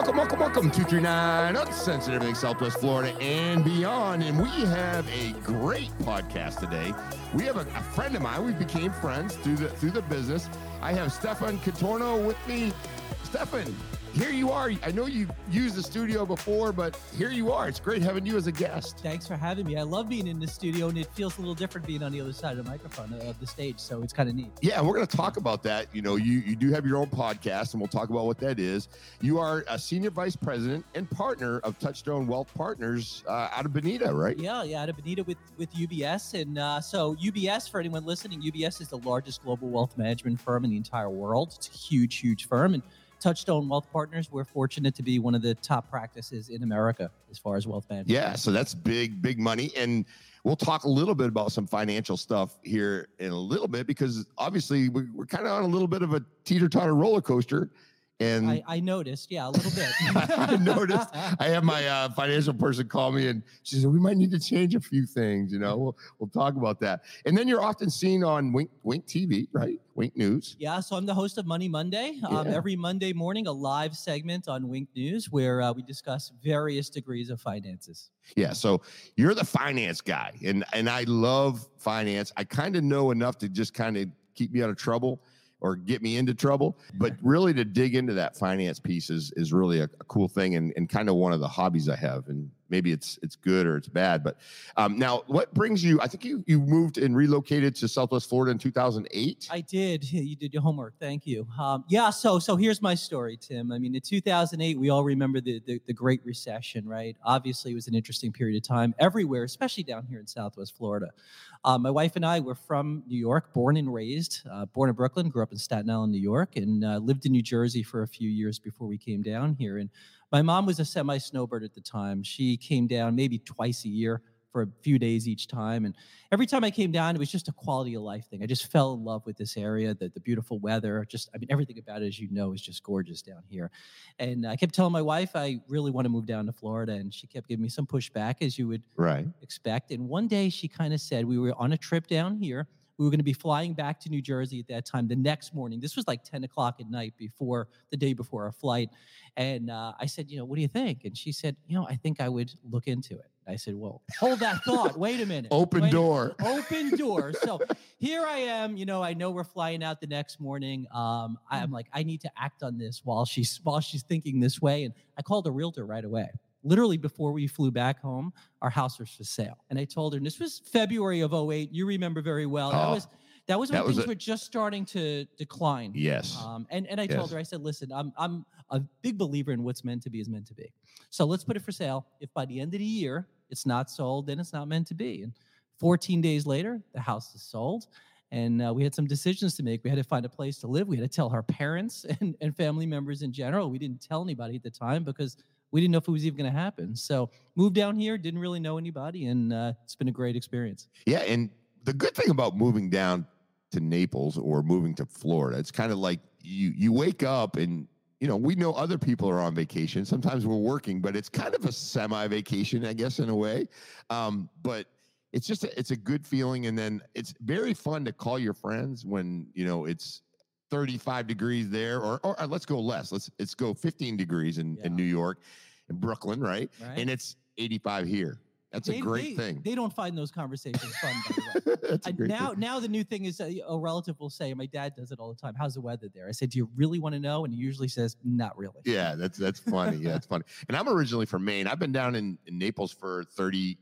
Welcome, welcome, welcome. 239 Uncensored Everything Southwest Florida and beyond. And we have a great podcast today. We have a, a friend of mine. We became friends through the through the business. I have Stefan Catorno with me. Stefan, here you are. I know you've used the studio before, but here you are. It's great having you as a guest. Thanks for having me. I love being in the studio, and it feels a little different being on the other side of the microphone uh, of the stage. So it's kind of neat. Yeah, we're going to talk about that. You know, you you do have your own podcast, and we'll talk about what that is. You are a senior vice president and partner of Touchstone Wealth Partners uh, out of Bonita, right? Yeah, yeah, out of Bonita with with UBS, and uh, so UBS for anyone listening, UBS is the largest global wealth management firm in the entire world. It's a huge, huge firm, and Touchstone Wealth Partners, we're fortunate to be one of the top practices in America as far as wealth management. Yeah, so that's big, big money. And we'll talk a little bit about some financial stuff here in a little bit because obviously we're, kind of on a little bit of a teeter totter roller coaster. And I, I noticed, yeah, a little bit. I noticed. I have my uh, financial person call me, and she said we might need to change a few things. You know, we'll we'll talk about that. And then you're often seen on Wink Wink TV, right? Wink News. Yeah, so I'm the host of Money Monday. Um, Every Monday morning, a live segment on Wink News where uh, we discuss various degrees of finances. Yeah, so you're the finance guy, and and I love finance. I kind of know enough to just kind of keep me out of trouble or get me into trouble, but really to dig into that finance piece is is really a, a cool thing and, and kind of one of the hobbies I have. And maybe it's it's good or it's bad. But um, now, what brings you? I think you you moved and relocated to Southwest Florida in 2008. I did. You did your homework. Thank you. Um, yeah. So, so here's my story, Tim. I mean, in 2008, we all remember the, the the Great Recession, right? Obviously, it was an interesting period of time everywhere, especially down here in Southwest Florida. Uh, my wife and I were from New York, born and raised, uh, born in Brooklyn, grew up in Staten Island, New York, and uh, lived in New Jersey for a few years before we came down here. And my mom was a semi snowbird at the time. She came down maybe twice a year for a few days each time. And every time I came down, it was just a quality of life thing. I just fell in love with this area, the, the beautiful weather, just, I mean, everything about it, as you know, is just gorgeous down here. And I kept telling my wife I really want to move down to Florida. And she kept giving me some pushback, as you would Right. expect. And one day she kind of said, we were on a trip down here. We were going to be flying back to New Jersey at that time the next morning. This was like 10 o'clock at night before the day before our flight. And uh, I said, you know, what do you think? And she said, you know, I think I would look into it. I said, well, hold that thought. Wait a minute. Open Wait door. Open door. So here I am. You know, I know we're flying out the next morning. Um, I'm like, I need to act on this while she's while she's thinking this way. And I called a realtor right away. Literally before we flew back home, our house was for sale. And I told her, and this was February of 08. You remember very well. That Oh, was that was when that was things a- were just starting to decline. Yes. Um, and and I told her, I said, listen, I'm I'm a big believer in what's meant to be is meant to be. So let's put it for sale. If by the end of the year it's not sold, then it's not meant to be. And 14 days later, the house is sold. And uh, we had some decisions to make. We had to find a place to live. We had to tell our parents and, and family members in general. We didn't tell anybody at the time because we didn't know if it was even going to happen. So moved down here, didn't really know anybody, and uh, it's been a great experience. Yeah, and the good thing about moving down to Naples or moving to Florida, it's kind of like you you wake up and you know we know other people are on vacation. Sometimes we're working, but it's kind of a semi vacation, I guess, in a way. Um, but it's just a, it's a good feeling, and then it's very fun to call your friends when you know it's. 35 degrees there or, or uh, let's go less let's let's go 15 degrees in, in new york in brooklyn right Right? and it's 85 here that's a great they- thing They don't find those conversations fun, by the way. That's a And great now, thing. now the new thing is uh, a relative will say, my dad does it all the time. How's the weather there? I said, do you really want to know? And he usually says, not really. Yeah, that's that's funny. Yeah, it's funny. And I'm originally from Maine. I've been down in, in Naples for 30,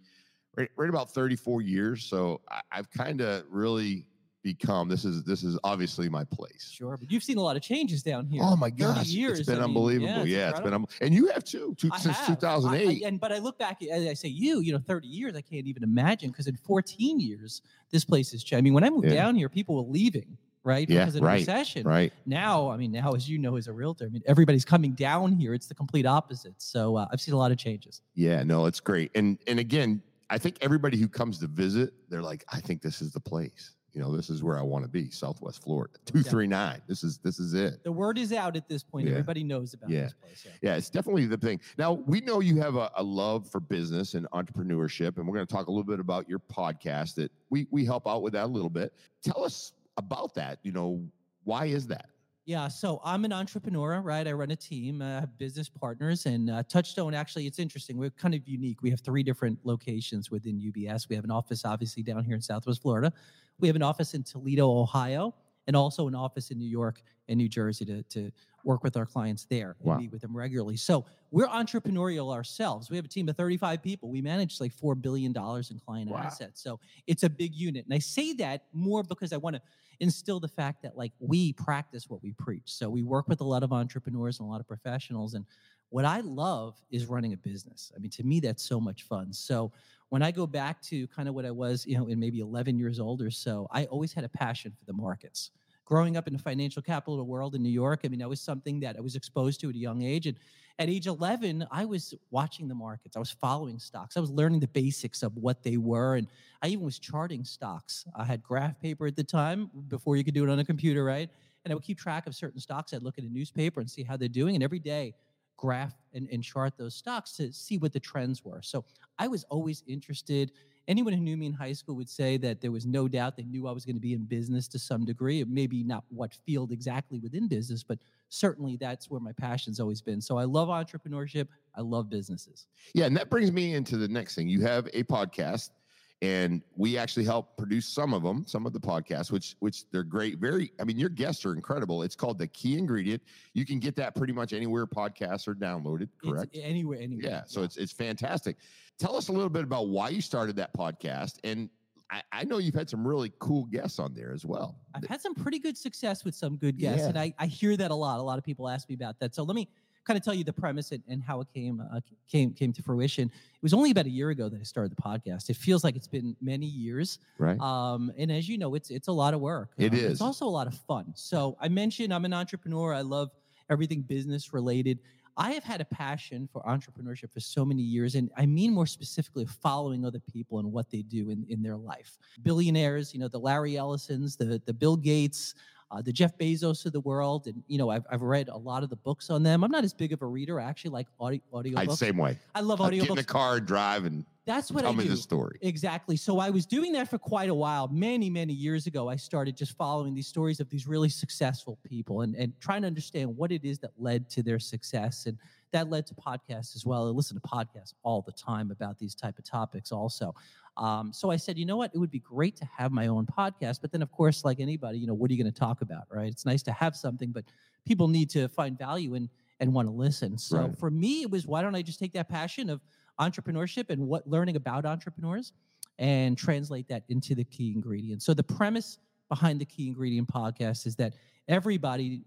right, right about 34 years. So I, I've kind of really become this is this is obviously my place. Sure, but you've seen a lot of changes down here. Oh my gosh, years. it's been I mean, unbelievable. Yeah, it's been incredible. un- and you have too, two, I since. I- I- 2008. and but I look back, as I say you, you know, 30 years, I can't even imagine because in 14 years, this place has changed. I mean, when I moved Yeah. down here, people were leaving right? Yeah, because of the right, recession. Right. Now, I mean, now as you know, as a realtor, I mean, everybody's coming down here. It's the complete opposite. So uh, I've seen a lot of changes. Yeah, no, it's great. And and again, I think everybody who comes to visit, they're like, I think this is the place. You know, this is where I want to be, Southwest Florida. Two three nine. This is this is it. The word is out at this point. Yeah. Everybody knows about Yeah. this place. Yeah. Yeah, it's definitely the thing. Now we know you have a, a love for business and entrepreneurship, and we're going to talk a little bit about your podcast. That we we help out with that a little bit. Tell us about that. You know, why is that? Yeah, so I'm an entrepreneur, right? I run a team, I have business partners, and uh, Touchstone actually, it's interesting. We're kind of unique. We have three different locations within UBS. We have an office, obviously, down here in Southwest Florida. We have an office in Toledo, Ohio, and also an office in New York and New Jersey to, to work with our clients there and Wow. meet with them regularly. So we're entrepreneurial ourselves. We have a team of 35 people. We manage like $4 billion in client Wow. assets. So it's a big unit. And I say that more because I want to instill the fact that like we practice what we preach. So we work with a lot of entrepreneurs and a lot of professionals. And what I love is running a business. I mean, to me, that's so much fun. So when I go back to kind of what I was, you know, in maybe 11 years old or so, I always had a passion for the markets. Growing up in the financial capital of the world in New York, I mean, that was something that I was exposed to at a young age. And at age 11, I was watching the markets. I was following stocks. I was learning the basics of what they were. And I even was charting stocks. I had graph paper at the time before you could do it on a computer, right? And I would keep track of certain stocks. I'd look at a newspaper and see how they're doing. And every day, graph and, and chart those stocks to see what the trends were. So I was always interested. Anyone who knew me in high school would say that there was no doubt they knew I was going to be in business to some degree. Maybe not what field exactly within business, but certainly that's where my passion's always been. So I love entrepreneurship. I love businesses. Yeah, and that brings me into the next thing. You have a podcast, and we actually help produce some of them, some of the podcasts, which which they're great. Very, I mean, your guests are incredible. It's called the Key Ingredient. You can get that pretty much anywhere podcasts are downloaded. It's Correct. anywhere, anywhere. Yeah, so it's it's fantastic. Tell us a little bit about why you started that podcast, and I, I know you've had some really cool guests on there as well. I've had some pretty good success with some good guests, Yeah. and I, I hear that a lot. A lot of people ask me about that. So let me kind of tell you the premise and, and how it came uh, came came to fruition. It was only about a year ago that I started the podcast. It feels like it's been many years, Right. um, and as you know, it's it's a lot of work. It Um, is. It's also a lot of fun. So I mentioned I'm an entrepreneur. I love everything business related. I have had a passion for entrepreneurship for so many years, and I mean more specifically following other people and what they do in, in their life. Billionaires, you know, the Larry Ellisons, the the Bill Gates, uh, the Jeff Bezos of the world, and you know, I've, I've read a lot of the books on them. I'm not as big of a reader. I actually like audio audio I same way. I love audio get in the car, and drive, and That's what tell I me do. the story. Exactly. So I was doing that for quite a while. Many, many years ago, I started just following these stories of these really successful people and, and trying to understand what it is that led to their success. And that led to podcasts as well. I listen to podcasts all the time about these type of topics also. Um, so I said, you know what? It would be great to have my own podcast. But then, of course, like anybody, you know, what are you going to talk about, right? It's nice to have something, but people need to find value in and want to listen. So Right. for me, it was why don't I just take that passion of entrepreneurship and what learning about entrepreneurs and translate that into the key ingredient. So the premise behind the key ingredient podcast is that everybody,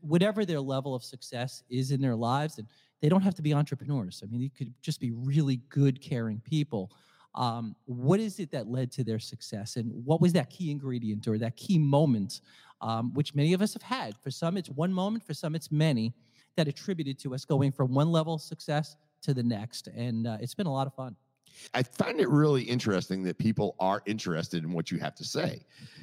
whatever their level of success is in their lives, and they don't have to be entrepreneurs. I mean, they could just be really good, caring people. Um, what is it that led to their success, and what was that key ingredient or that key moment, um, which many of us have had? For some, it's one moment. For some, it's many that attributed to us going from one level of success to the next, and uh, it's been a lot of fun. I find it really interesting that people are interested in what you have to say.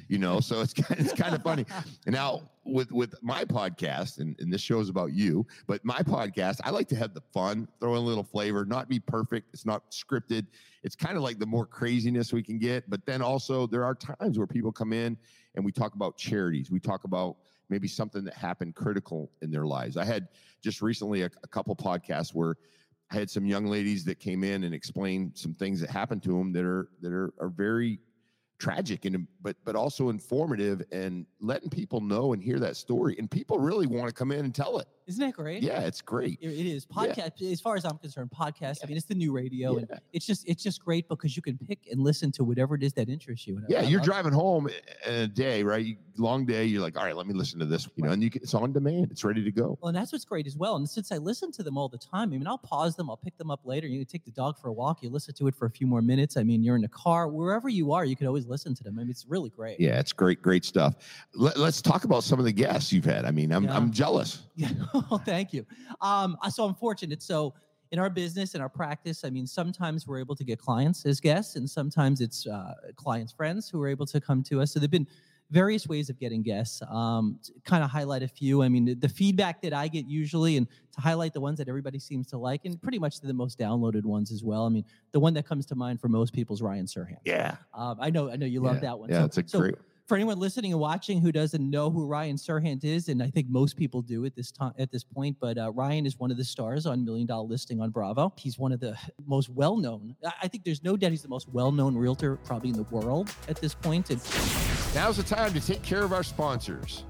You know, so it's kind it's kind of funny. And now with with my podcast, and, and this show is about you, but my podcast, I like to have the fun, throw in a little flavor, not be perfect. It's not scripted. It's kind of like the more craziness we can get. But then also there are times where people come in and we talk about charities. We talk about maybe something that happened critical in their lives. I had just recently a, a couple podcasts where I had some young ladies that came in and explained some things that happened to them that are that are, are very tragic and but but also informative and letting people know and hear that story and people really want to come in and tell it. Isn't that great? Yeah, it's great. It it is Yeah. podcast. As far as I'm concerned, podcast. I mean, it's the new radio, and it's just it's just great because you can pick and listen to whatever it is that interests you. I- Yeah, I you're driving home in a day, right? Long day. You're like, all right, let me listen to this. You know, and you can, it's on demand. It's ready to go. Well, and that's what's great as well. And since I listen to them all the time, I mean, I'll pause them, I'll pick them up later. You can take the dog for a walk, you listen to it for a few more minutes. I mean, you're in the car, wherever you are, you can always always listen to them. I mean, it's really great. Yeah, it's great, great stuff. Let, us talk about some of the guests you've had. I mean, I'm Yeah. I'm jealous. Yeah. Oh, thank you. Um, I- so I'm fortunate. So in our business, in our practice, I mean, sometimes we're able to get clients as guests, and sometimes it's uh, clients' friends who are able to come to us. So they've been various ways of getting guests. Um, kind of highlight a few. I mean, the, the feedback that I get usually, and to highlight the ones that everybody seems to like, and pretty much the most downloaded ones as well. I mean, the one that comes to mind for most people is Ryan Serhant. Yeah, Um, I know, I know you love yeah. that one. Yeah, So- it's a so great. for anyone listening and watching who doesn't know who Ryan Serhant is, and I think most people do at this time at this point, but uh, Ryan is one of the stars on Million Dollar Listing on Bravo. He's one of the most well-known. I- I think there's no doubt he's the most well-known realtor probably in the world at this point. And Now's the time to take care of our sponsors.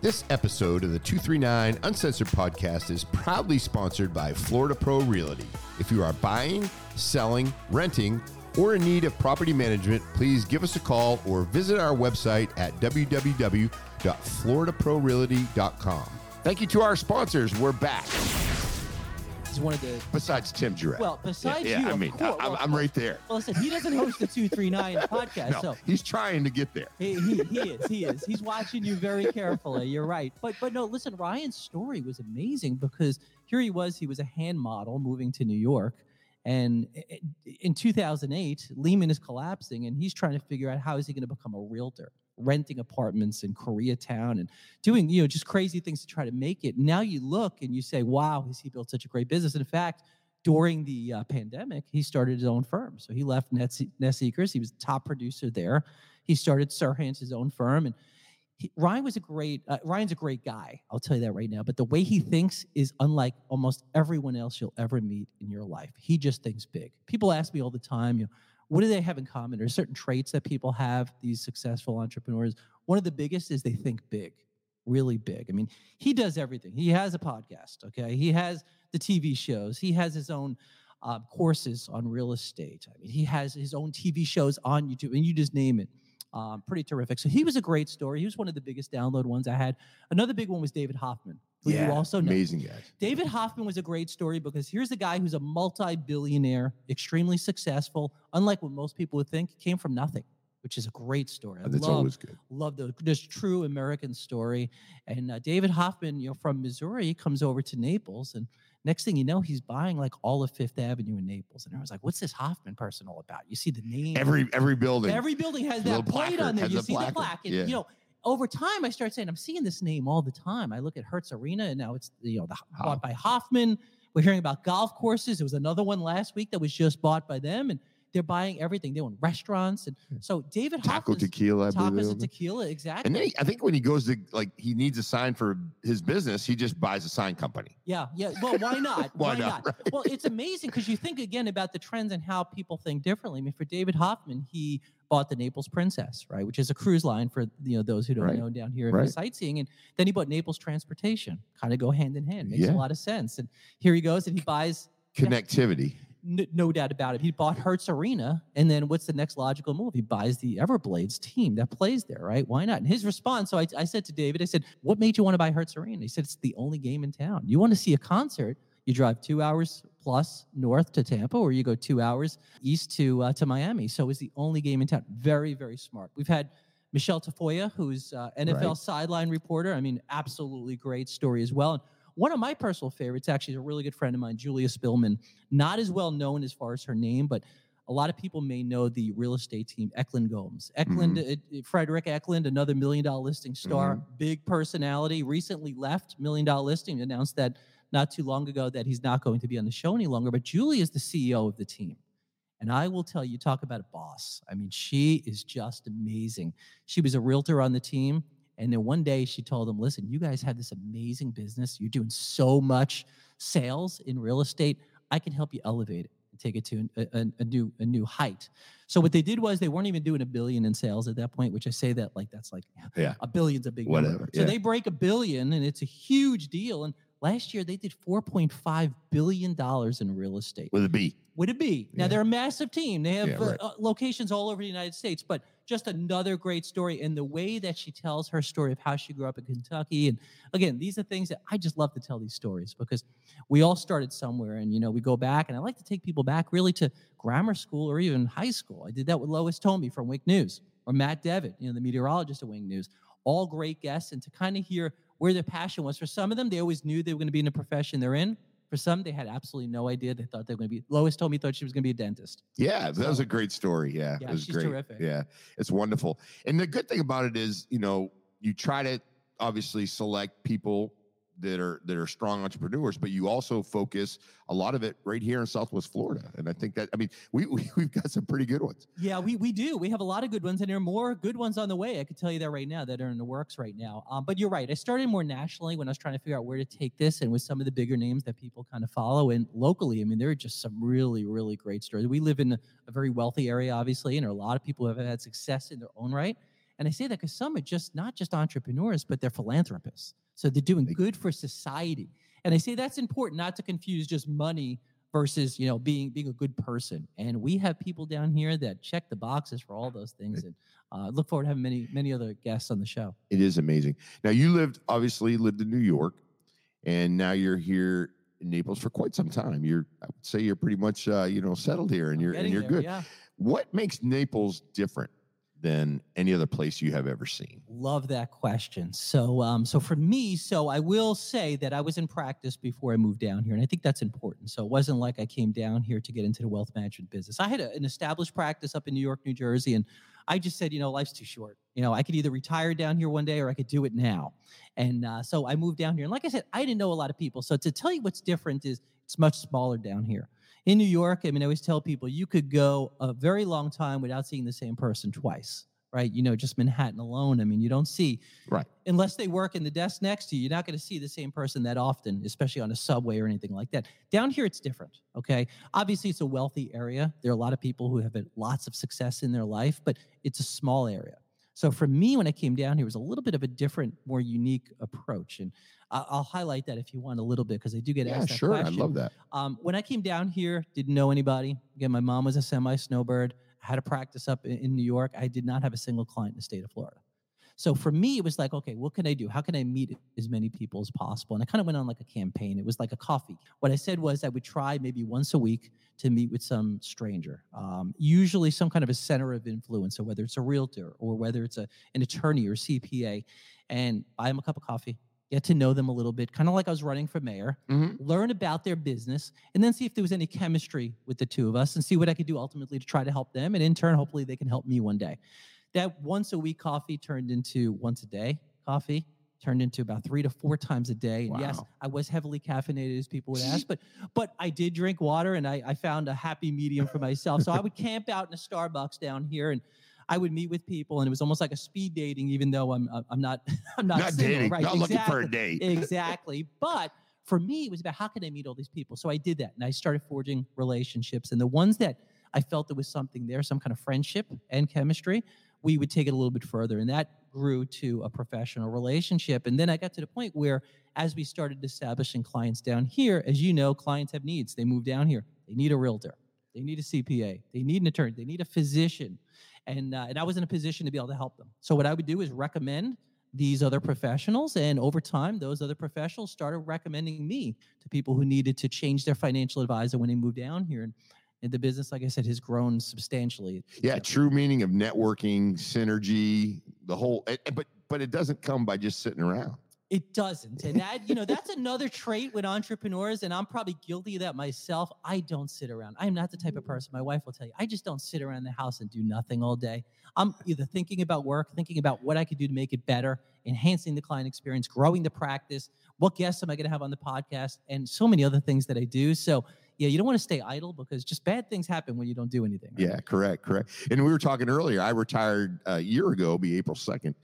This episode of the 239 Uncensored podcast is proudly sponsored by Florida Pro Realty. If you are buying, selling, renting, or in need of property management, please give us a call or visit our website at www.floridaprorealty.com. Thank you to our sponsors. We're back. He's one of the Besides Tim Jarrett. well, besides yeah, you, I mean, course- I, am well, I'm right there. Well, listen, he doesn't host the 239 podcast, No, so he's trying to get there. He, he, he is. He is. He's watching you very carefully. You're right. But but no, listen, Ryan's story was amazing because here he was. He was a hand model moving to New York. And in 2008, Lehman is collapsing and he's trying to figure out how is he going to become a realtor, renting apartments in Koreatown and doing, you know, just crazy things to try to make it. Now you look and you say, wow, has he built such a great business? In fact, during the uh, pandemic, he started his own firm. So he left Net, Net. He was top producer there. He started Serhant's his own firm, and he, Ryan was a great. Uh, Ryan's a great guy. I'll tell you that right now. But the way he thinks is unlike almost everyone else you'll ever meet in your life. He just thinks big. People ask me all the time, you know, what do they have in common? There's certain traits that people have. These successful entrepreneurs. One of the biggest is they think big, really big. I mean, he does everything. He has a podcast. Okay, he has the TV shows. He has his own um, courses on real estate. I mean, he has his own TV shows on YouTube, and you just name it. Um, pretty terrific. So he was a great story. He was one of the biggest download ones I had. Another big one was David Hoffman, who you also know. amazing guys. David Hoffman was a great story because here's a guy who's a multi-billionaire, extremely successful. Unlike what most people would think, came from nothing, which is a great story. I That's love, always good. love the this true American story. And uh, David Hoffman, you know, from Missouri, comes over to Naples, and next thing you know, he's buying like all of Fifth Avenue in Naples. And I was like, "What's this Hoffman person all about?" You see the name. Every every building. Every building has that plate on there. You see the plaque, and yeah. you know. Over time, I started saying, "I'm seeing this name all the time." I look at Hertz Arena, and now it's you know the, bought by Hoffman. We're hearing about golf courses. There was another one last week that was just bought by them, and they're buying everything. They own restaurants, and hmm. so David Taco tequila. I believe tacos and tequila, exactly. And then he, I think when he goes to like he needs a sign for his business, he just buys a sign company. Yeah, yeah. Well, why not? Why not, right? Well, it's amazing because you think again about the trends and how people think differently. I mean, for David Hoffman, he bought the Naples Princess, right, which is a cruise line for you know those who don't Right. know down here Right. for sightseeing, and then he bought Naples Transportation. Kind of go hand in hand. Makes Yeah. a lot of sense. And here he goes, and he buys. Connectivity. n- No doubt about it. He bought Hertz Arena, and then what's the next logical move? He buys the Everblades team that plays there, right? Why not? And his response. So I, I said to David, I said, "What made you want to buy Hertz Arena?" He said, "It's the only game in town. You want to see a concert? You drive two hours plus north to Tampa, or you go two hours east to uh, to Miami. So it was the only game in town. Very, very smart. We've had Michelle Tafoya, who's uh, NFL Right. sideline reporter. I mean, absolutely great story as well. And one of my personal favorites, actually, is a really good friend of mine, Julia Spillman. Not as well known as far as her name, but a lot of people may know the real estate team, Eklund Gomes. Eklund, uh, Fredrik Eklund, another million dollar listing star, big personality, recently left Million Dollar Listing, announced that not too long ago that he's not going to be on the show any longer. But Julie is the CEO of the team. And I will tell you, talk about a boss. I mean, she is just amazing. She was a realtor on the team. And then one day she told them, listen, you guys have this amazing business. You're doing so much sales in real estate. I can help you elevate it and take it to a, a, a new a new height. So what they did was they weren't even doing a billion in sales at that point, which I say that like that's like Yeah. a billion's a big number. Whatever, So yeah. they break a billion and it's a huge deal. And last year they did 4.5 billion dollars in real estate With a B. would it be? Now Yeah. they're a massive team. They have Yeah, uh, right. uh, locations all over the United States, but just another great story. And the way that she tells her story of how she grew up in Kentucky, and again, these are things that I just love to tell these stories because we all started somewhere, and you know, we go back, and I like to take people back really to grammar school or even high school. I did that with Lois Thome from Wink News. or Matt Devitt, you know, the meteorologist at Wink News. All great guests, and to kind of hear where their passion was. For some of them, they always knew they were going to be in the profession they're in. For some, they had absolutely no idea. They thought they were going to be. Lois told me thought she was going to be a dentist. Yeah, that was a great story. Yeah, Yeah, it was great. terrific. Yeah, it's wonderful. And the good thing about it is, you know, you try to obviously select people that are that are strong entrepreneurs, but you also focus a lot of it right here in Southwest Florida. And I think that I mean, we, we we've got some pretty good ones. Yeah, we, we do. We have a lot of good ones, and there are more good ones on the way. I could tell you that right now that are in the works right now. Um, but you're right. I started more nationally when I was trying to figure out where to take this, and with some of the bigger names that people kind of follow. And locally, I mean, there are just some really, really great stories. We live in a, very wealthy area, obviously, and a lot of people have had success in their own right. And I say that because some are just not just entrepreneurs, but they're philanthropists. So they're doing good for society. And I say that's important, not to confuse just money versus you know being being a good person. And we have people down here that check the boxes for all those things. And uh, look forward to having many many other guests on the show. It is amazing. Now you lived obviously lived in New York, and now you're here in Naples for quite some time. You're I would say you're pretty much uh, you know settled here, and you're and you're there, good. Yeah, What makes Naples different than any other place you have ever seen? love that question. So um, so for me, so I will say that I was in practice before I moved down here, and I think that's important. So it wasn't like I came down here to get into the wealth management business. I had a, an established practice up in New York, New Jersey, and I just said, you know, life's too short. You know, I could either retire down here one day or I could do it now. And uh, so I moved down here. And like I said, I didn't know a lot of people. So to tell you what's different is it's much smaller down here. In New York, I mean, I always tell people you could go a very long time without seeing the same person twice, right? You know, just Manhattan alone. I mean, you don't see, Right. unless they work in the desk next to you, you're not going to see the same person that often, especially on a subway or anything like that. Down here, it's different. Okay. Obviously, it's a wealthy area. There are a lot of people who have had lots of success in their life, but it's a small area. So for me, when I came down here, it was a little bit of a different, more unique approach. And I'll highlight that if you want a little bit, because I do get Yeah, asked that sure. I love that. Um, when I came down here, didn't know anybody. Again, my mom was a semi snowbird. I had a practice up in, in New York. I did not have a single client in the state of Florida. So for me, it was like, okay, what can I do? How can I meet as many people as possible? And I kind of went on like a campaign. It was like a coffee. What I said was I would try maybe once a week to meet with some stranger, um, usually some kind of a center of influence. So whether it's a realtor or whether it's a, an attorney or CPA, and buy them a cup of coffee, get to know them a little bit, kind of like I was running for mayor Mhm. learn about their business, and then see if there was any chemistry with the two of us and see what I could do ultimately to try to help them. And in turn, hopefully, they can help me one day. That once a week coffee turned into once a day coffee, turned into about three to four times a day. And yes, I was heavily caffeinated, as people would ask, but but I did drink water and I, I found a happy medium for myself. So I would camp out in a Starbucks down here and I would meet with people, and it was almost like a speed dating, even though I'm uh, I'm not I'm not, Not, single, dating. right? Not looking for a Exactly date. exactly. But for me, it was about how can I meet all these people. So I did that, and I started forging relationships. And the ones that I felt there was something there, some kind of friendship and chemistry, we would take it a little bit further, and that grew to a professional relationship. And then I got to the point where, as we started establishing clients down here, as you know, clients have needs. They move down here. They need a realtor. They need a CPA. They need an attorney. They need a physician. And, uh, and I was in a position to be able to help them. So what I would do is recommend these other professionals. And over time, those other professionals started recommending me to people who needed to change their financial advisor when they moved down here. And, and the business, like I said, has grown substantially. Yeah, true meaning of networking, synergy, the whole. eh, eh, But but it doesn't come by just sitting around. It doesn't. And that, you know, that's another trait with entrepreneurs. And I'm probably guilty of that myself. I don't sit around. I am not the type of mm. person, my wife will tell you, I just don't sit around the house and do nothing all day. I'm either thinking about work, thinking about what I could do to make it better, enhancing the client experience, growing the practice. What guests am I going to have on the podcast? And so many other things that I do. So, yeah, you don't want to stay idle because just bad things happen when you don't do anything. right? Yeah, correct, correct. And we were talking earlier. I retired uh, a year ago, be April second,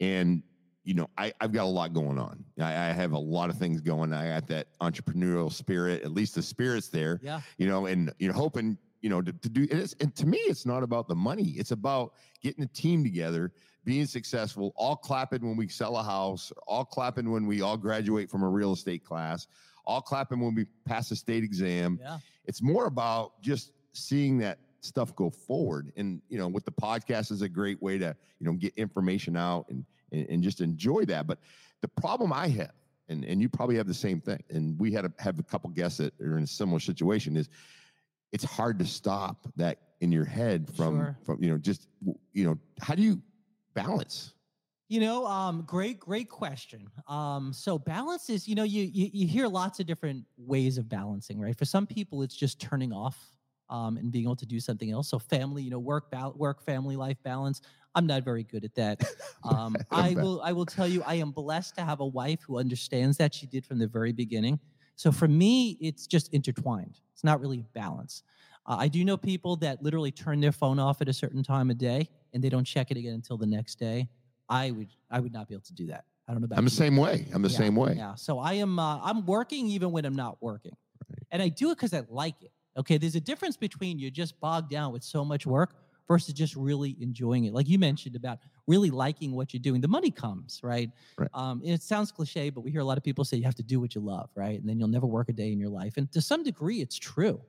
and you know I, I've got a lot going on. I, I have a lot of things going. I got that entrepreneurial spirit. At least the spirit's there. Yeah. You know, and you know, hoping you know to, to do. And, it's, and to me, it's not about the money. It's about getting a team together, being successful, all clapping when we sell a house, all clapping when we all graduate from a real estate class, all clapping when we pass a state exam Yeah. it's more about just seeing that stuff go forward and you know with the podcast is a great way to you know get information out and and, and just enjoy that but the problem i have and and you probably have the same thing and we had to have a couple guests that are in a similar situation is it's hard to stop that in your head from Sure. from you know just you know how do you balance? You know, um, great, great question. Um, so balance is, you know, you, you you hear lots of different ways of balancing, right? For some people, it's just turning off um, and being able to do something else. So family, you know, work, bal- work, family life balance. I'm not very good at that. Um, I will, I will tell you, I am blessed to have a wife who understands that. She did from the very beginning. So for me, it's just intertwined. It's not really a balance. Uh, I do know people that literally turn their phone off at a certain time of day and they don't check it again until the next day. I would I would not be able to do that. I don't know about I'm the you. same way. I'm the Yeah, same way. Yeah. So I am uh, I'm working even when I'm not working. And I do it because I like it. Okay. There's a difference between you're just bogged down with so much work versus just really enjoying it. Like you mentioned about really liking what you're doing. The money comes, right? Right. Um, it sounds cliche, but we hear a lot of people say you have to do what you love, right? And then you'll never work a day in your life. And to some degree, it's true.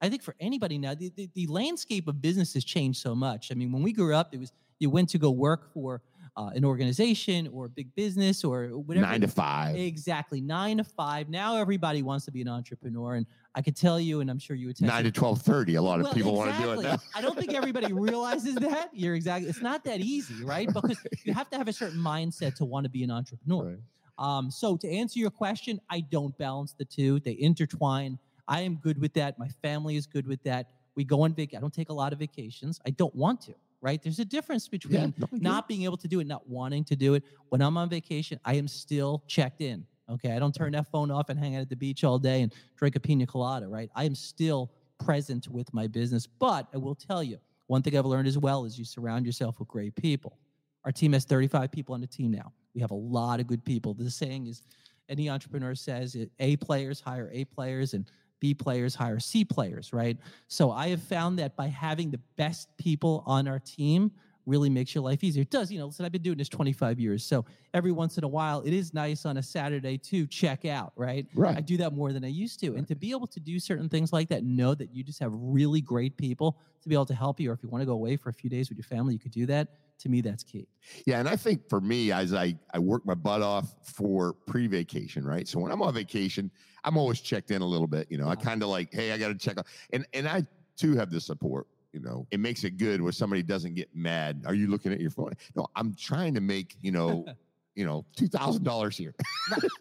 I think for anybody now, the, the, the landscape of business has changed so much. I mean, when we grew up, it was you went to go work for uh, an organization or a big business or whatever. Nine to five. Exactly. Nine to five. Now everybody wants to be an entrepreneur. And I could tell you, and I'm sure you would tell Nine to twelve thirty. A lot of Well, people want to do it now. I don't think everybody realizes that. You're exactly. It's not that easy, right? Because you have to have a certain mindset to want to be an entrepreneur. Right. Um, so to answer your question, I don't balance the two. They intertwine. I am good with that. My family is good with that. We go on vac. I don't take a lot of vacations. I don't want to. Right? There's a difference between no, not being able to do it, not wanting to do it. When I'm on vacation, I am still checked in. Okay. I don't turn that phone off and hang out at the beach all day and drink a pina colada, right? I am still present with my business. But I will tell you, one thing I've learned as well is you surround yourself with great people. Our team has 35 people on the team now. We have a lot of good people. The saying is any entrepreneur says A players hire A players and B players hire C players, right? So I have found that by having the best people on our team really makes your life easier. It does, you know, listen, I've been doing this 25 years. So every once in a while, it is nice on a Saturday to check out, right? Right. I do that more than I used to. And to be able to do certain things like that, know that you just have really great people to be able to help you. Or if you want to go away for a few days with your family, you could do that. To me, that's key. Yeah, and I think for me, as I I work my butt off for pre-vacation, right? So when I'm on vacation, I'm always checked in a little bit. You know, I kind of like, hey, I got to check out, and and I too have the support. You know, it makes it good where somebody doesn't get mad. Are you looking at your phone? No, I'm trying to make you know, you know, two thousand dollars here,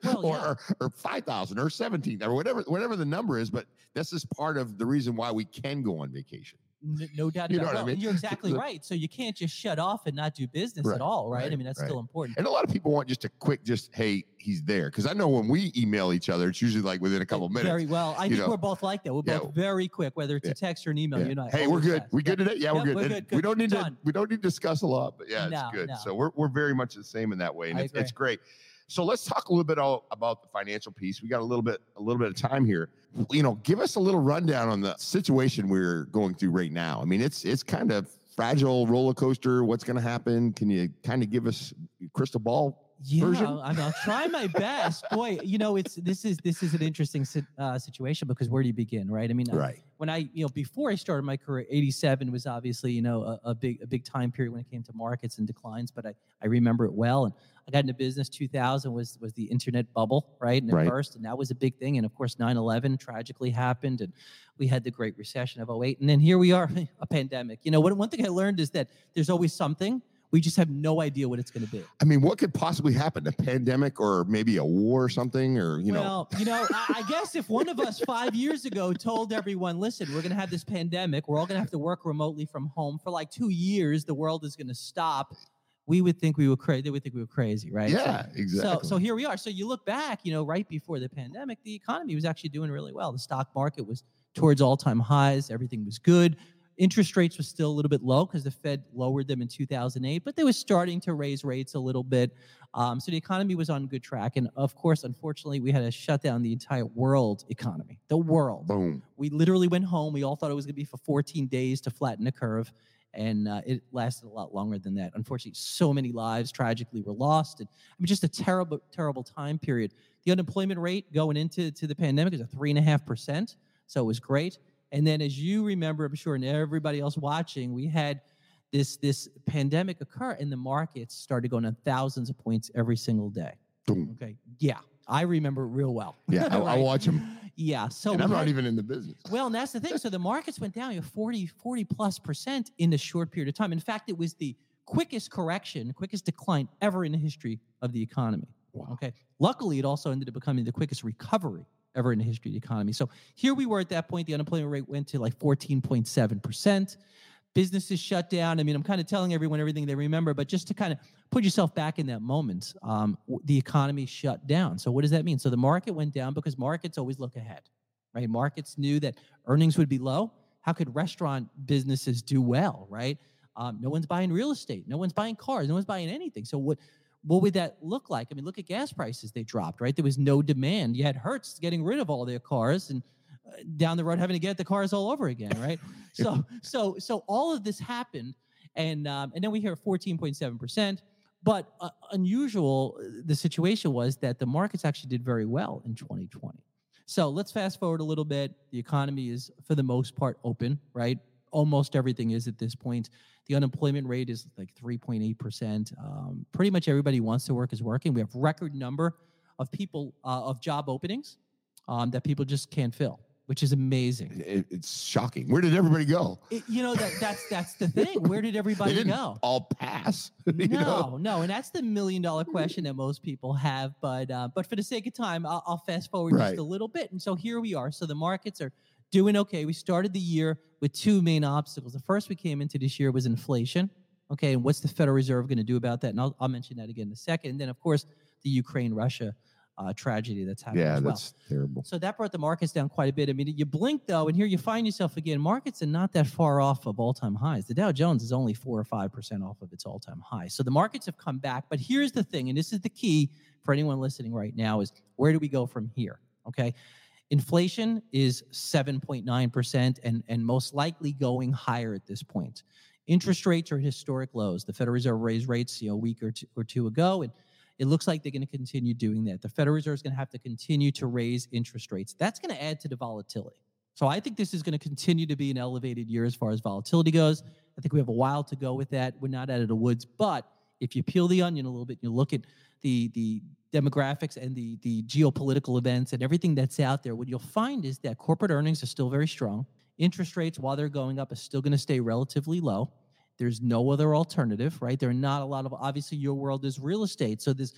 Well, or, yeah. or or five thousand, or seventeen, or whatever whatever the number is. But this is part of the reason why we can go on vacation. No doubt You about know it. what I mean? You're exactly So- right. So you can't just shut off and not do business Right, at all, right? I mean, that's right. still important. And a lot of people want just a quick, just hey, he's there. Because I know when we email each other, it's usually like within a couple minutes. Very well. I think know. we're both like that. We're Yeah. both very quick, whether it's Yeah. a text or an email. Yeah. You know. hey, we're good. fast. We good today? Yeah, Yep, we're good. we're And good, We don't need Done. to. We don't need to discuss a lot, but yeah, No, it's good. no. So we're we're very much the same in that way, and it's, it's great. So let's talk a little bit all about the financial piece. We got a little bit a little bit of time here. You know, give us a little rundown on the situation we're going through right now. I mean, it's it's kind of fragile roller coaster. What's going to happen? Can you kind of give us crystal ball? Yeah, version? I mean, I'll try my best. Boy, you know, it's this is this is an interesting uh, situation because where do you begin, right? I mean, I- Right. when I, you know, before I started my career, 87 was obviously, you know, a, a big, a big time period when it came to markets and declines, but I, I remember it well. And I got into business 2000 was, was the internet bubble, right? And it Right. burst and that was a big thing. And of course, 9 11 tragically happened and we had the great recession of 08. And then here we are, a pandemic. You know, one, one thing I learned is that there's always something. We just have no idea what it's going to be. I mean, what could possibly happen? A pandemic or maybe a war or something, or you know, well, you know, I, I guess if one of us five years ago told everyone, listen, we're going to have this pandemic, we're all going to have to work remotely from home for like two years, the world is going to stop, we would think we were crazy. They would think we were crazy, right? So- yeah, exactly. So, so here we are. So you look back, you know, right before the pandemic, the economy was actually doing really well. The stock market was towards all-time highs. Everything was good. Interest rates were still a little bit low because the Fed lowered them in 2008, but they were starting to raise rates a little bit. Um, so the economy was on good track. And of course, unfortunately, we had to shut down the entire world economy. The world. boom. We literally went home. We all thought it was going to be for 14 days to flatten the curve. And uh, it lasted a lot longer than that. Unfortunately, so many lives tragically were lost. And I mean, just a terrible, terrible time period. The unemployment rate going into to the pandemic is a three and a half percent. So it was great. And then, as you remember, I'm sure, and everybody else watching, we had this this pandemic occur, and the markets started going on thousands of points every single day. Boom. Okay, yeah, I remember it real well. Yeah, I, I Right? watch them. Yeah. So and I'm not even in the business. well, and that's the thing. So the markets went down you know, 40, 40 plus percent in a short period of time. In fact, it was the quickest correction, quickest decline ever in the history of the economy. Wow. Okay. Luckily, it also ended up becoming the quickest recovery ever in the history of the economy. So here we were at that point. The unemployment rate went to like 14.7%. Businesses shut down. I mean, I'm kind of telling everyone everything they remember, but just to kind of put yourself back in that moment, um, the economy shut down. So what does that mean? So the market went down because markets always look ahead, right? Markets knew that earnings would be low. How could restaurant businesses do well, right? Um, no one's buying real estate. No one's buying cars. No one's buying anything. So what what would that look like? I mean, look at gas prices. They dropped, right? There was no demand. You had Hertz getting rid of all their cars and down the road having to get the cars all over again, right? so so so all of this happened, and um, and then we hear 14.7 percent. But uh, unusual, uh, the situation was that the markets actually did very well in 2020. So let's fast forward a little bit. The economy is, for the most part, open, right? Almost everything is at this point. The unemployment rate is like 3.8%. Um, pretty much everybody wants to work is working. We have record number of people, uh, of job openings um, that people just can't fill, which is amazing. It, it's shocking. Where did everybody go? It- you know, that, that's, that's the thing. Where did They everybody didn't go? all pass. no, know? no, and that's the million dollar question that most people have. But uh, but for the sake of time, I'll, I'll fast forward Right. just a little bit. And so here we are. So the markets are doing okay. We started the year with two main obstacles. The first we came into this year was inflation. Okay, and what's the Federal Reserve going to do about that? And I'll, I'll mention that again in a second. And then of course the Ukraine Russia uh, tragedy that's happening Yeah, as well. that's terrible. So that brought the markets down quite a bit. I mean, you blink though, and here you find yourself again. Markets are not that far off of all-time highs. The Dow Jones is only four or five percent off of its all-time high. So the markets have come back. But here's the thing, and this is the key for anyone listening right now: is where do we go from here? Okay, inflation is 7.9 percent, and and most likely going higher at this point. Interest rates are at historic lows. The Federal Reserve raised rates, you know, a week or two, or two ago, and it looks like they're going to continue doing that. The Federal Reserve is going to have to continue to raise interest rates. That's going to add to the volatility. So I think this is going to continue to be an elevated year as far as volatility goes. I think we have a while to go with that. We're not out of the woods, but if you peel the onion a little bit, and you look at the the demographics and the the geopolitical events and everything that's out there, what you'll find is that corporate earnings are still very strong. Interest rates, while they're going up, are still going to stay relatively low. There's no other alternative, right? There are not a lot of obviously your world is real estate. So this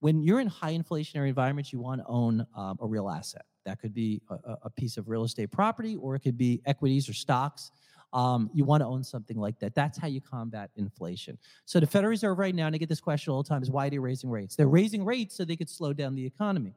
when you're in high inflationary environments, you want to own um, a real asset. That could be a, a- piece of real estate property, or it could be equities or stocks. Um, you want to own something like that. That's how you combat inflation. So the Federal Reserve right now, and I get this question all the time, is why are they raising rates? They're raising rates so they could slow down the economy.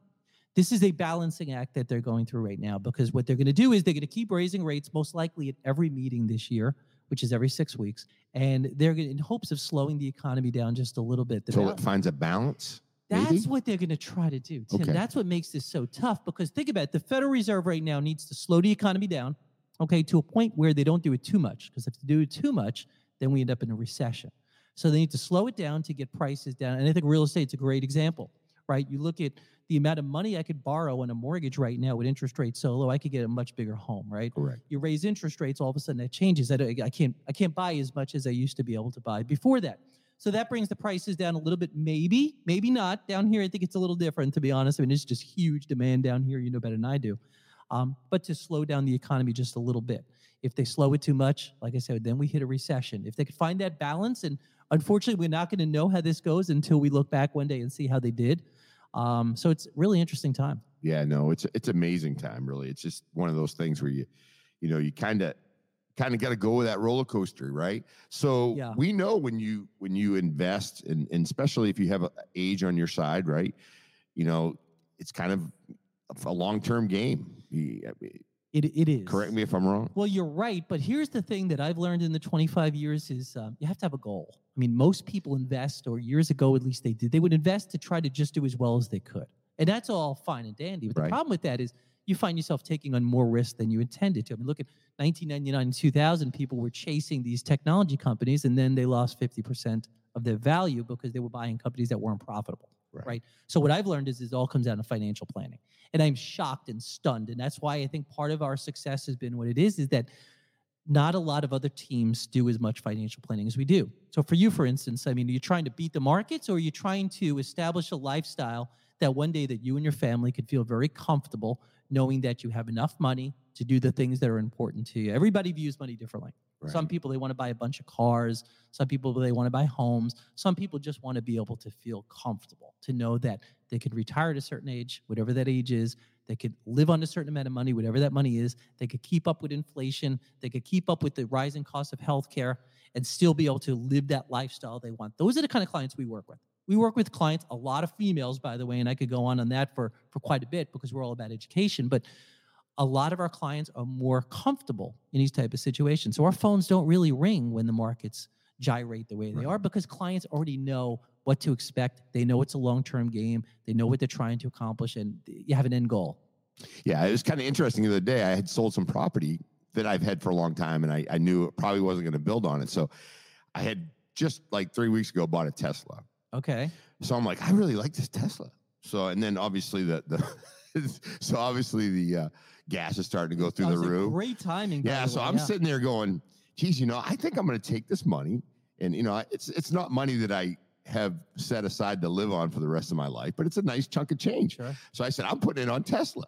This is a balancing act that they're going through right now because what they're going to do is they're going to keep raising rates, most likely at every meeting this year, which is every six weeks, and they're in hopes of slowing the economy down just a little bit. The Until it finds a balance. that's maybe? what they're going to try to do, Tim. Okay. That's what makes this so tough because think about it. The Federal Reserve right now needs to slow the economy down, okay, to a point where they don't do it too much. Because if they do it too much, then we end up in a recession. So they need to slow it down to get prices down. And I think real estate's a great example, right? You look at the amount of money I could borrow on a mortgage right now with interest rates so low, I could get a much bigger home, right? Correct. you raise interest rates, all of a sudden that changes. I, I can't I can't buy as much as I used to be able to buy before that. So that brings the prices down a little bit, maybe, maybe not. Down here, I think it's a little different, to be honest. I mean, it's just huge demand down here. You know better than I do. Um, but to slow down the economy just a little bit. If they slow it too much, like I said, then we hit a recession. If they could find that balance, and unfortunately, we're not going to know how this goes until we look back one day and see how they did. Um, so it's really interesting time. Yeah, no, it's it's amazing time, really. It's just one of those things where you, you know, you kind of kind of got to go with that roller coaster, right? So Yeah. we know when you when you invest, and, and especially if you have a age on your side, right? You know, it's kind of a long term game. You- I mean, It, it is. Correct me if I'm wrong. Well, you're right, but here's the thing that I've learned in the 25 years is um, you have to have a goal. I mean, most people invest, or years ago at least they did. They would invest to try to just do as well as they could, and that's all fine and dandy. But Right. the problem with that is you find yourself taking on more risk than you intended to. I mean, look at 1999 and 2000. People were chasing these technology companies, and then they lost 50% of their value because they were buying companies that weren't profitable. Right. right? So what I've learned is it all comes down to financial planning. And I'm shocked and stunned. And that's why I think part of our success has been what it is, is that not a lot of other teams do as much financial planning as we do. So for you, for instance, I mean, are you trying to beat the markets or are you trying to establish a lifestyle that one day that you and your family could feel very comfortable knowing that you have enough money to do the things that are important to you. Everybody views money differently. Some people they want to buy a bunch of cars. Some people they want to buy homes. Some people just want to be able to feel comfortable, to know that they could retire at a certain age, whatever that age is. They could live on a certain amount of money, whatever that money is. They could keep up with inflation. They could keep up with the rising cost of healthcare and still be able to live that lifestyle they want. Those are the kind of clients we work with. We work with clients, a lot of females, by the way, and I could go on on that for for quite a bit because we're all about education. But a lot of our clients are more comfortable in these type of situations. So our phones don't really ring when the markets gyrate the way they Right. are because clients already know what to expect. They know it's a long-term game. They know what they're trying to accomplish, and you have an end goal. Yeah, it was kind of interesting the other day. I had sold some property that I've had for a long time, and I, I knew it probably wasn't going to build on it. So I had just like three weeks ago bought a Tesla. Okay. So I'm like, I really like this Tesla. So and then obviously the the so obviously the uh, gas is starting to go through the roof. Great timing. Yeah, so way, I'm yeah. sitting there going, geez, you know, I think I'm going to take this money, and you know, it's it's not money that I have set aside to live on for the rest of my life, but it's a nice chunk of change. Sure. So I said, I'm putting it on Tesla.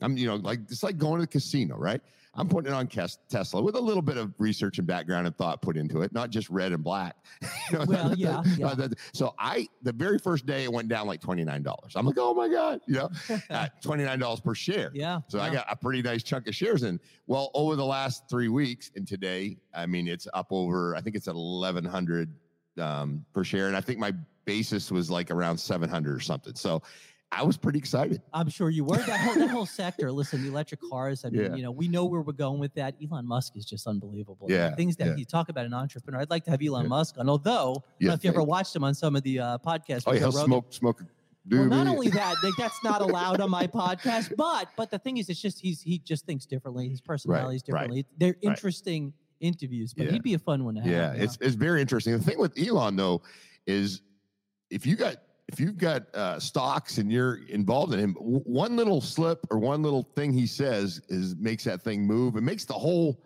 I'm, you know, like it's like going to the casino, right? I'm putting it on Kes- Tesla with a little bit of research and background and thought put into it, not just red and black. You know, Well, yeah, yeah. uh, So I, the very first day, it went down like twenty nine dollars. I'm like, oh my god, you know, twenty nine dollars per share. Yeah. So I got a pretty nice chunk of shares in. Well, over the last three weeks and today, I mean, it's up over. I think it's at eleven hundred um, per share, and I think my basis was like around seven hundred or something. So I was pretty excited. I'm sure you were. That whole, that whole sector, listen, the electric cars, I mean, Yeah. you know, we know where we're going with that. Elon Musk is just unbelievable. The Yeah, things that yeah. you talk about an entrepreneur. I'd like to have Elon Yeah. Musk on, although, I don't You know if you ever watched him on some of the uh, podcasts. Oh, yeah, he'll smoke smoke. Well, not only that, like, that's not allowed on my podcast, but but the thing is, it's just he's he just thinks differently. His personality is right, differently. They're right. interesting interviews, but Yeah. he'd be a fun one to have. Yeah, it's it's very interesting. The thing with Elon though is if you got if you've got uh, stocks and you're involved in him, one little slip or one little thing he says is makes that thing move. It makes the whole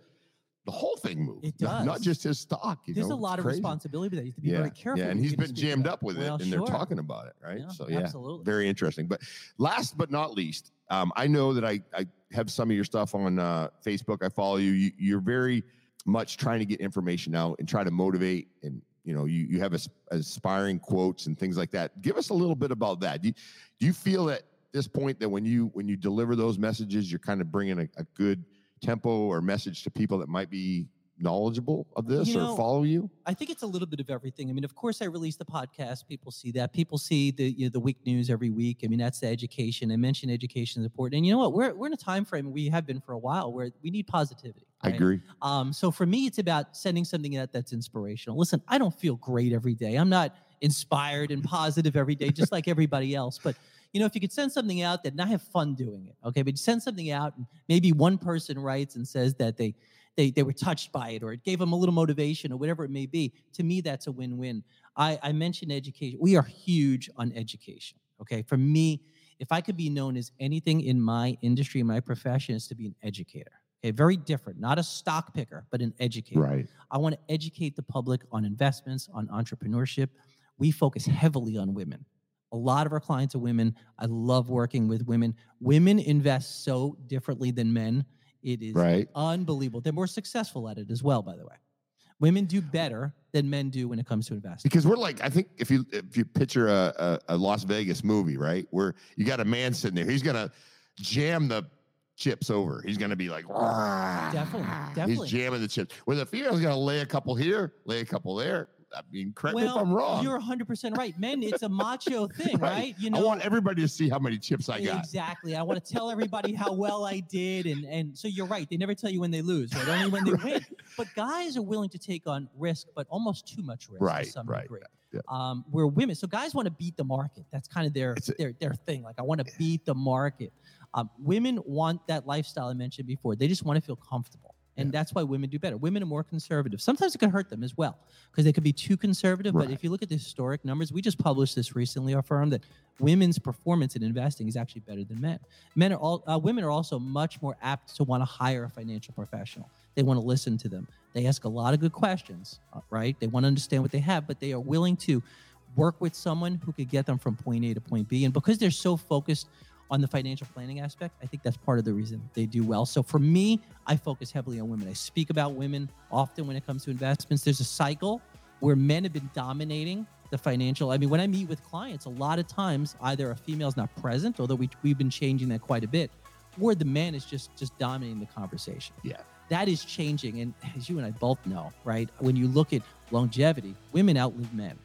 the whole thing move. It Not- Not just his stock. You There's know, a lot of crazy. responsibility that you have to be yeah, very careful. yeah, and he's been jammed up with Well, it, and sure. they're talking about it, right? Yeah, so yeah, absolutely. very interesting. But last but not least, um, I know that I I have some of your stuff on uh, Facebook. I follow you. you. You're very much trying to get information out and try to motivate and you know you you have as, aspiring quotes and things like that. Give us a little bit about that. Do you, do you feel at this point that when you when you deliver those messages, you're kind of bringing a, a good tempo or message to people that might be knowledgeable of this You or follow you? I think it's a little bit of everything. I mean, of course, I release the podcast. People see that. People see the you know, the Wink news every week. I mean, that's the education. I mentioned education is important. And you know what? We're we're in a time frame. We have been for a while where we need positivity. I agree. Um, so for me, it's about sending something out that's inspirational. Listen, I don't feel great every day. I'm not inspired and positive every day, just like everybody else. But you know, if you could send something out that and I have fun doing it, okay, but send something out and maybe one person writes and says that they they they were touched by it or it gave them a little motivation or whatever it may be. To me, that's a win-win. I, I mentioned education. We are huge on education. Okay. For me, if I could be known as anything in my industry, my profession, is to be an educator. Okay, very different, not a stock picker, but an educator. Right. I want to educate the public on investments, on entrepreneurship. We focus heavily on women. A lot of our clients are women. I love working with women. Women invest so differently than men. It is Right. unbelievable. They're more successful at it as well, by the way. Women do better than men do when it comes to investing. because we're like I think if you if you picture a, a, a Las Vegas movie, right, where you got a man sitting there, he's gonna jam the chips over. He's gonna be like, Definitely, definitely. He's jamming the chips. Where the female's gonna lay a couple here, lay a couple there. I mean, correct me if I'm wrong. You're 100% right. Men, it's a macho thing, Right. right? You know, I want everybody to see how many chips I got. Exactly. I want to tell everybody how well I did, and and so you're right. They never tell you when they lose, right? Only when they win. But guys are willing to take on risk, but almost too much risk Right, to some right, degree. yeah. Um, where women, so guys want to beat the market. That's kind of their a- their their thing. Like I want to beat the market. Um, women want that lifestyle I mentioned before. They just want to feel comfortable. And that's why women do better. Women are more conservative. Sometimes it can hurt them as well because they could be too conservative. But if you look at the historic numbers, we just published this recently, our firm, that women's performance in investing is actually better than men. Men are all uh, women are also much more apt to want to hire a financial professional. They want to listen to them. They ask a lot of good questions, uh, right? They want to understand what they have, but they are willing to work with someone who could get them from point A to point B. And because they're so focused on the financial planning aspect, I think that's part of the reason they do well. So for me, I focus heavily on women. I speak about women often when it comes to investments. There's a cycle where men have been dominating the financial. I mean, when I meet with clients, a lot of times either a female is not present, although we, we've been changing that quite a bit, or the man is just just dominating the conversation. Yeah. That is changing. And as you and I both know, right? When you look at longevity, women outlive men.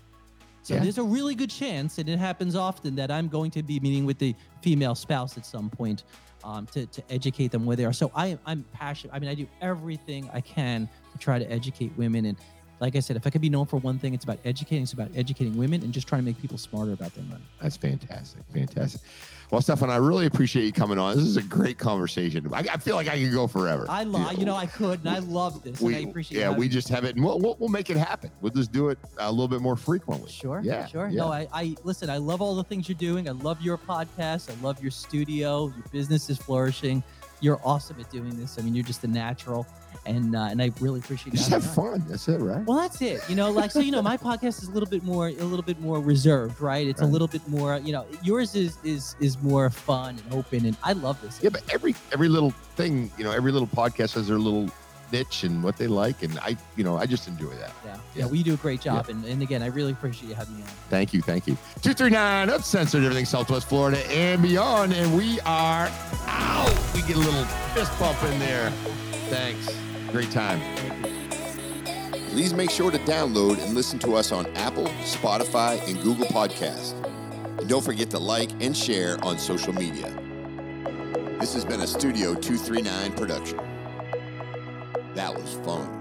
So Yeah. there's a really good chance, and it happens often, that I'm going to be meeting with the female spouse at some point um, to, to educate them where they are. So I, I'm passionate. I mean, I do everything I can to try to educate women. And like I said, if I could be known for one thing, it's about educating. It's about educating women and just trying to make people smarter about their money. That's fantastic. Fantastic. Well, Stefan, I really appreciate you coming on. This is a great conversation. I, I feel like I could go forever. I love, you know, I could, and I love this. and I we, appreciate. yeah, we just have it, and we'll, we'll, we'll make it happen. We'll just do it a little bit more frequently. Sure. Yeah. Sure. yeah. No, I, I listen. I love all the things you're doing. I love your podcast. I love your studio. Your business is flourishing. You're awesome at doing this. I mean, you're just a natural, and uh, and I really appreciate. just having have you fun. That's it, right? Well, that's it. You know, like so. You know, my podcast is a little bit more, a little bit more reserved, right? It's a little bit more. You know, yours is is is more fun and open, and I love this. Yeah, but every every little thing, you know, every little podcast has their little niche and what they like, and I, you know, I just enjoy that. Yeah. Yeah. Yeah. Well, you do a great job, and, and again, I really appreciate you having me on. Thank you, thank you. Two three nine uncensored everything Southwest Florida and beyond, and we are out. We get a little fist bump in there. Thanks. Great time. Please make sure to download and listen to us on Apple, Spotify, and Google Podcasts. And don't forget to like and share on social media. This has been a Studio 239 production. That was fun.